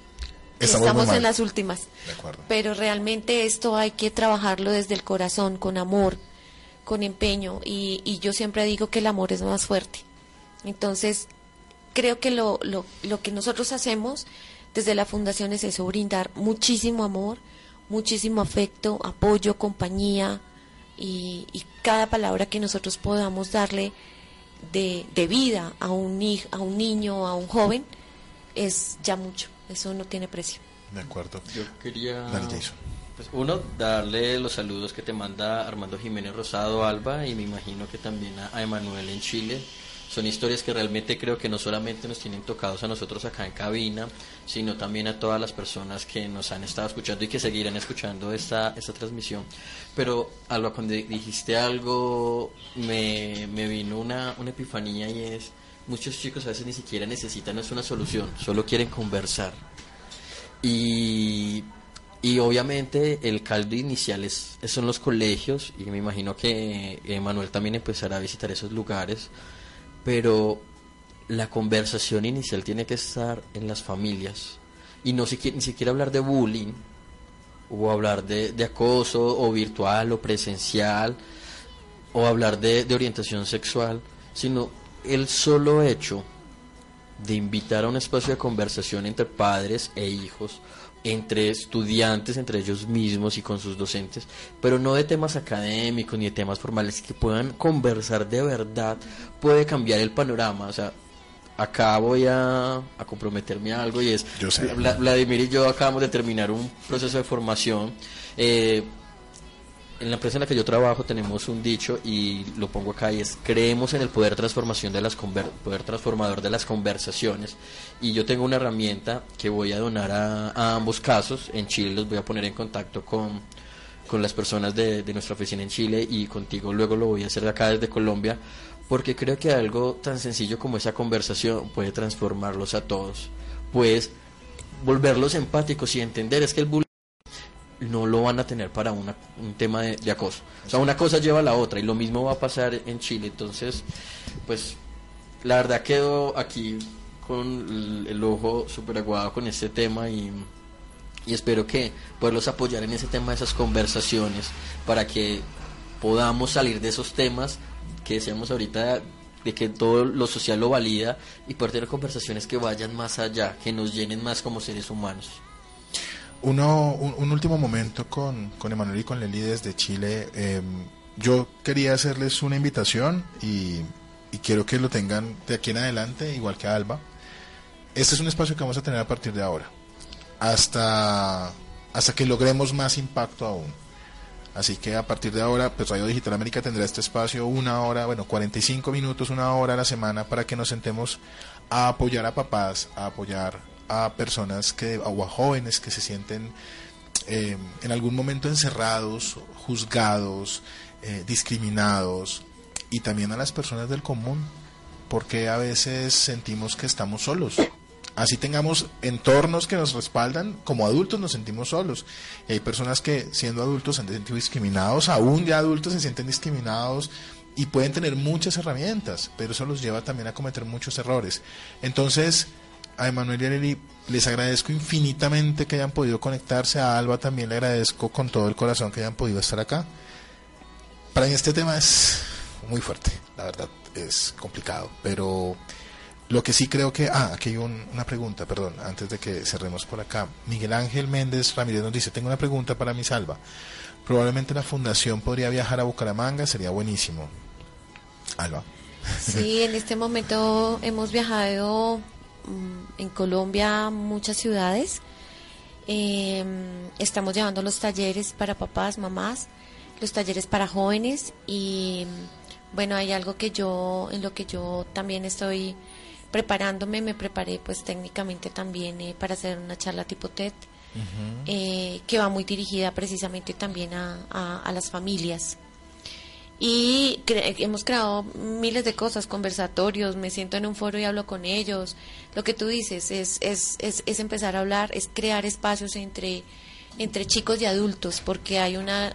estamos, en las últimas. De acuerdo. Pero realmente esto hay que trabajarlo desde el corazón, con amor, con empeño. Y, y yo siempre digo que el amor es más fuerte. Entonces, creo que lo, lo, lo que nosotros hacemos desde la fundación es eso, brindar muchísimo amor, muchísimo afecto, apoyo, compañía y, y cada palabra que nosotros podamos darle de, de vida a un, ni- a un niño, a un joven, es ya mucho, eso no tiene precio. De acuerdo. Yo quería, Dale, pues, uno, darle los saludos que te manda Armando Jiménez Rosado Alba y me imagino que también a, a Emanuel en Chile. Son historias que realmente creo que no solamente nos tienen tocados a nosotros acá en cabina, sino también a todas las personas que nos han estado escuchando y que seguirán escuchando esta, esta transmisión. Pero, Alba, cuando dijiste algo, me, me vino una, una epifanía y es, muchos chicos a veces ni siquiera necesitan es una solución, solo quieren conversar. Y, y obviamente el caldo inicial es, son los colegios y me imagino que Manuel también empezará a visitar esos lugares, pero la conversación inicial tiene que estar en las familias y no siquiera, ni siquiera hablar de bullying o hablar de, de acoso o virtual o presencial o hablar de, de orientación sexual, sino el solo hecho de invitar a un espacio de conversación entre padres e hijos, entre estudiantes, entre ellos mismos y con sus docentes, pero no de temas académicos ni de temas formales, que puedan conversar de verdad, puede cambiar el panorama. O sea, acá voy a, a comprometerme a algo y es, Yo sé. Vla- Vladimir y yo acabamos de terminar un proceso de formación. eh, en la empresa en la que yo trabajo tenemos un dicho y lo pongo acá y es creemos en el poder transformación de las poder transformador de las conversaciones y yo tengo una herramienta que voy a donar a, ambos casos. En Chile los voy a poner en contacto con con las personas de, de nuestra oficina en Chile y contigo luego lo voy a hacer acá desde Colombia porque creo que algo tan sencillo como esa conversación puede transformarlos a todos. Pues volverlos empáticos y entender es que el bullying no lo van a tener para una- un tema de, acoso. O sea, una cosa lleva a la otra y lo mismo va a pasar en Chile. Entonces, pues, la verdad quedo aquí con el, el ojo súper aguado con este tema y, y espero que poderlos apoyar en ese tema de esas conversaciones para que podamos salir de esos temas que decíamos ahorita de que todo lo social lo valida y poder tener conversaciones que vayan más allá, que nos llenen más como seres humanos. Uno, un, último momento con, con Emanuel y con Leli desde Chile. Eh, yo quería hacerles una invitación y, y quiero que lo tengan de aquí en adelante, igual que Alba. Este es un espacio que vamos a tener a partir de ahora, hasta, hasta que logremos más impacto aún. Así que a partir de ahora, pues Radio Digital América tendrá este espacio una hora, bueno, 45 minutos, una hora a la semana para que nos sentemos a apoyar a papás, a apoyar a personas que, o a jóvenes que se sienten eh, en algún momento encerrados, juzgados, eh, discriminados y también a las personas del común, porque a veces sentimos que estamos solos Así tengamos entornos que nos respaldan, como adultos nos sentimos solos. Y hay personas que siendo adultos se han discriminados, aún ya adultos se sienten discriminados y pueden tener muchas herramientas, pero eso los lleva también a cometer muchos errores. Entonces, a Emanuel y a Lili les agradezco infinitamente que hayan podido conectarse, a Alba también le agradezco con todo el corazón que hayan podido estar acá. Para mí este tema es muy fuerte, la verdad, es complicado, pero lo que sí creo que... Ah, aquí hay una pregunta, perdón, antes de que cerremos por acá. Miguel Ángel Méndez Ramírez nos dice, tengo una pregunta para mi salva. Probablemente la fundación podría viajar a Bucaramanga, sería buenísimo. Alba. Sí, en este momento hemos viajado en Colombia muchas ciudades. Em, estamos llevando los talleres para papás, mamás, los talleres para jóvenes y bueno, hay algo que yo, en lo que yo también estoy preparándome, me preparé pues técnicamente también eh, para hacer una charla tipo TED, eh, que va muy dirigida precisamente también a, a, las familias. Y hemos creado miles de cosas, conversatorios, me siento en un foro y hablo con ellos. Lo que tú dices es, es, es, es empezar a hablar, es crear espacios entre, entre chicos y adultos, porque hay una,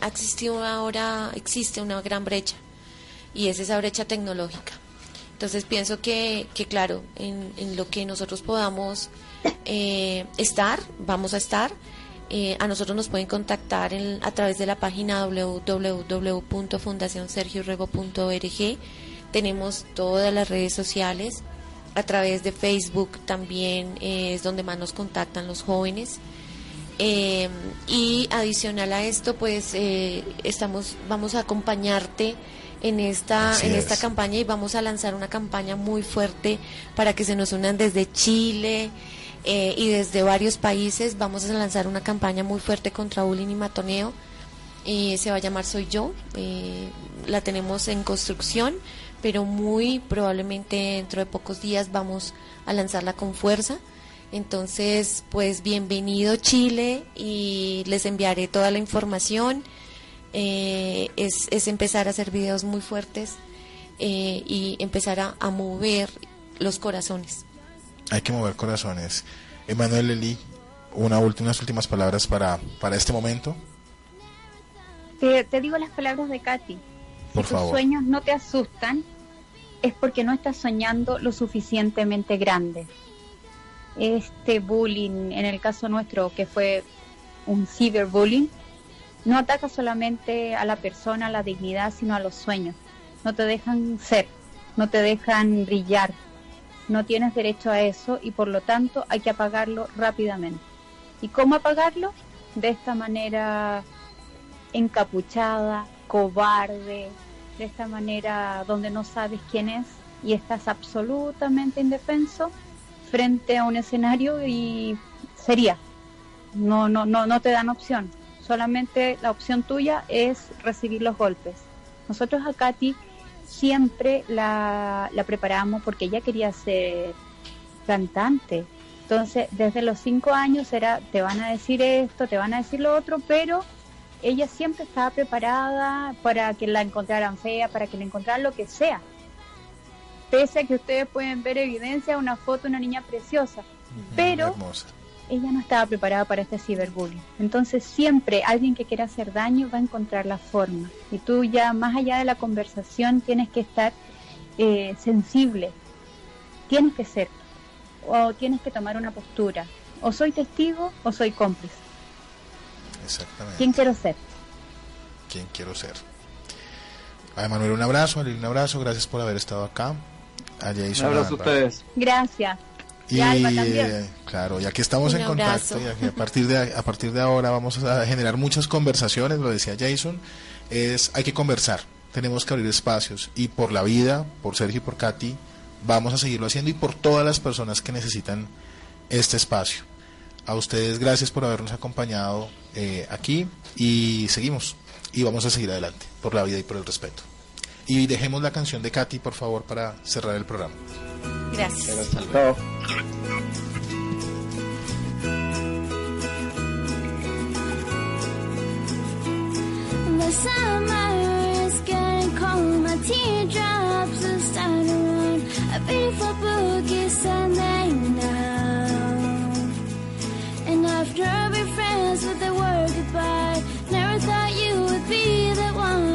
ha existido ahora, existe una gran brecha, y es esa brecha tecnológica. Entonces pienso que, que claro, en, lo que nosotros podamos eh, estar, vamos a estar. Eh, a nosotros nos pueden contactar a través de la página www.fundacionsergiorrego.org. Tenemos todas las redes sociales. A través de Facebook también eh, es donde más nos contactan los jóvenes. y adicional a esto, pues estamos, vamos a acompañarte en esta, en esta campaña y vamos a lanzar una campaña muy fuerte para que se nos unan desde Chile eh, y desde varios países. Vamos a lanzar una campaña muy fuerte contra bullying y matoneo. Eh, se va a llamar Soy Yo. Eh, la tenemos en construcción, pero muy probablemente dentro de pocos días vamos a lanzarla con fuerza. Entonces, pues bienvenido Chile y les enviaré toda la información. Es, empezar a hacer videos muy fuertes y empezar a, mover los corazones. Hay que mover corazones. Emanuel Eli, una unas últimas palabras para, para este momento. Te, te digo las palabras de Katy. Por si tus sueños no te asustan, es porque no estás soñando lo suficientemente grande. Este bullying, en el caso nuestro, que fue un ciberbullying, no ataca solamente a la persona, a la dignidad, sino a los sueños. No te dejan ser, no te dejan brillar. No tienes derecho a eso y por lo tanto hay que apagarlo rápidamente. ¿Y cómo apagarlo? De esta manera encapuchada, cobarde, de esta manera donde no sabes quién es y estás absolutamente indefenso frente a un escenario y sería. No, no, no, no te dan opción solamente la opción tuya es recibir los golpes. Nosotros a Katy siempre la, la preparamos porque ella quería ser cantante. Entonces, desde los cinco años era, te van a decir esto, te van a decir lo otro, pero ella siempre estaba preparada para que la encontraran fea, para que la encontraran lo que sea. Pese a que ustedes pueden ver evidencia, una foto una niña preciosa. pero ella no estaba preparada para este ciberbullying. Entonces siempre alguien que quiera hacer daño va a encontrar la forma. Y tú ya más allá de la conversación tienes que estar eh, sensible, tienes que ser, o tienes que tomar una postura. O soy testigo o soy cómplice. Exactamente. ¿Quién quiero ser? ¿Quién quiero ser? A Manuel un abrazo, a un abrazo, gracias por haber estado acá. A un abrazo a ustedes. Gracias. Y, eh, claro, ya que estamos en contacto, y a partir de a partir de ahora vamos a generar muchas conversaciones, lo decía Jason, es hay que conversar, tenemos que abrir espacios y por la vida, por Sergio y por Katy, vamos a seguirlo haciendo y por todas las personas que necesitan este espacio. A ustedes gracias por habernos acompañado eh, aquí y seguimos y vamos a seguir adelante por la vida y por el respeto. Y dejemos la canción de Katy, por favor, para cerrar el programa. Gracias. Hasta luego. The summer is getting cold, my teardrops are starting to run. A beautiful book is standing now. And after I'll be friends with the word goodbye, never thought you would be the one.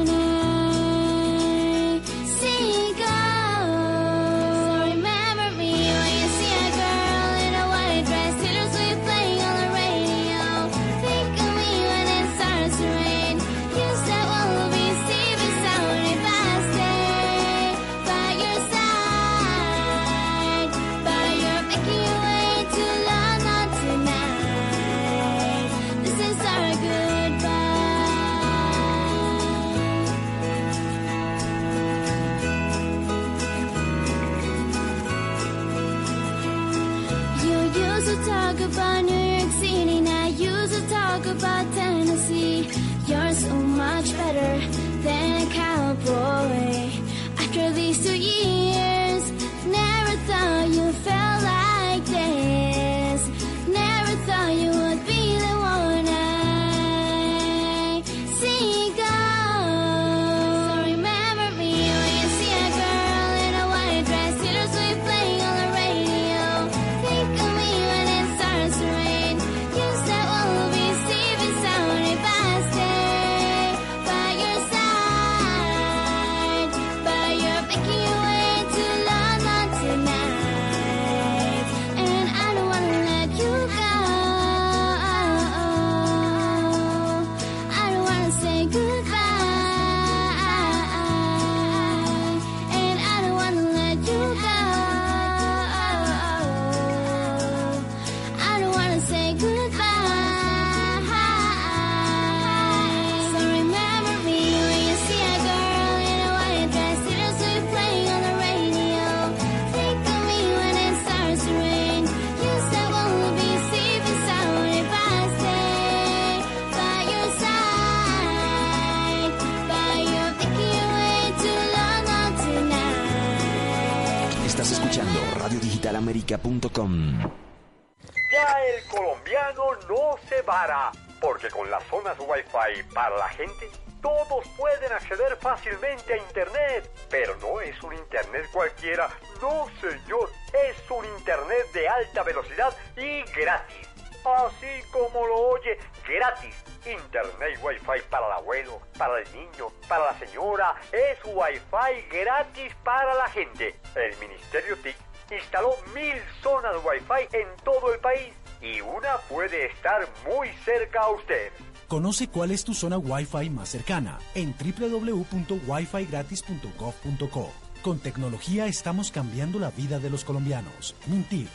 Ya el colombiano no se vara, porque con las zonas Wi-Fi para la gente, todos pueden acceder fácilmente a Internet. Pero no es un Internet cualquiera, no señor, es un Internet de alta velocidad y gratis. Así como lo oye, gratis. Internet Wi-Fi para el abuelo, para el niño, para la señora. Es Wi-Fi gratis para la gente. El Ministerio TIC instaló mil zonas Wi-Fi en todo el país y una puede estar muy cerca a usted. Conoce cuál es tu zona Wi-Fi más cercana en www.wifigratis.gov.co. Con tecnología estamos cambiando la vida de los colombianos. Mintic.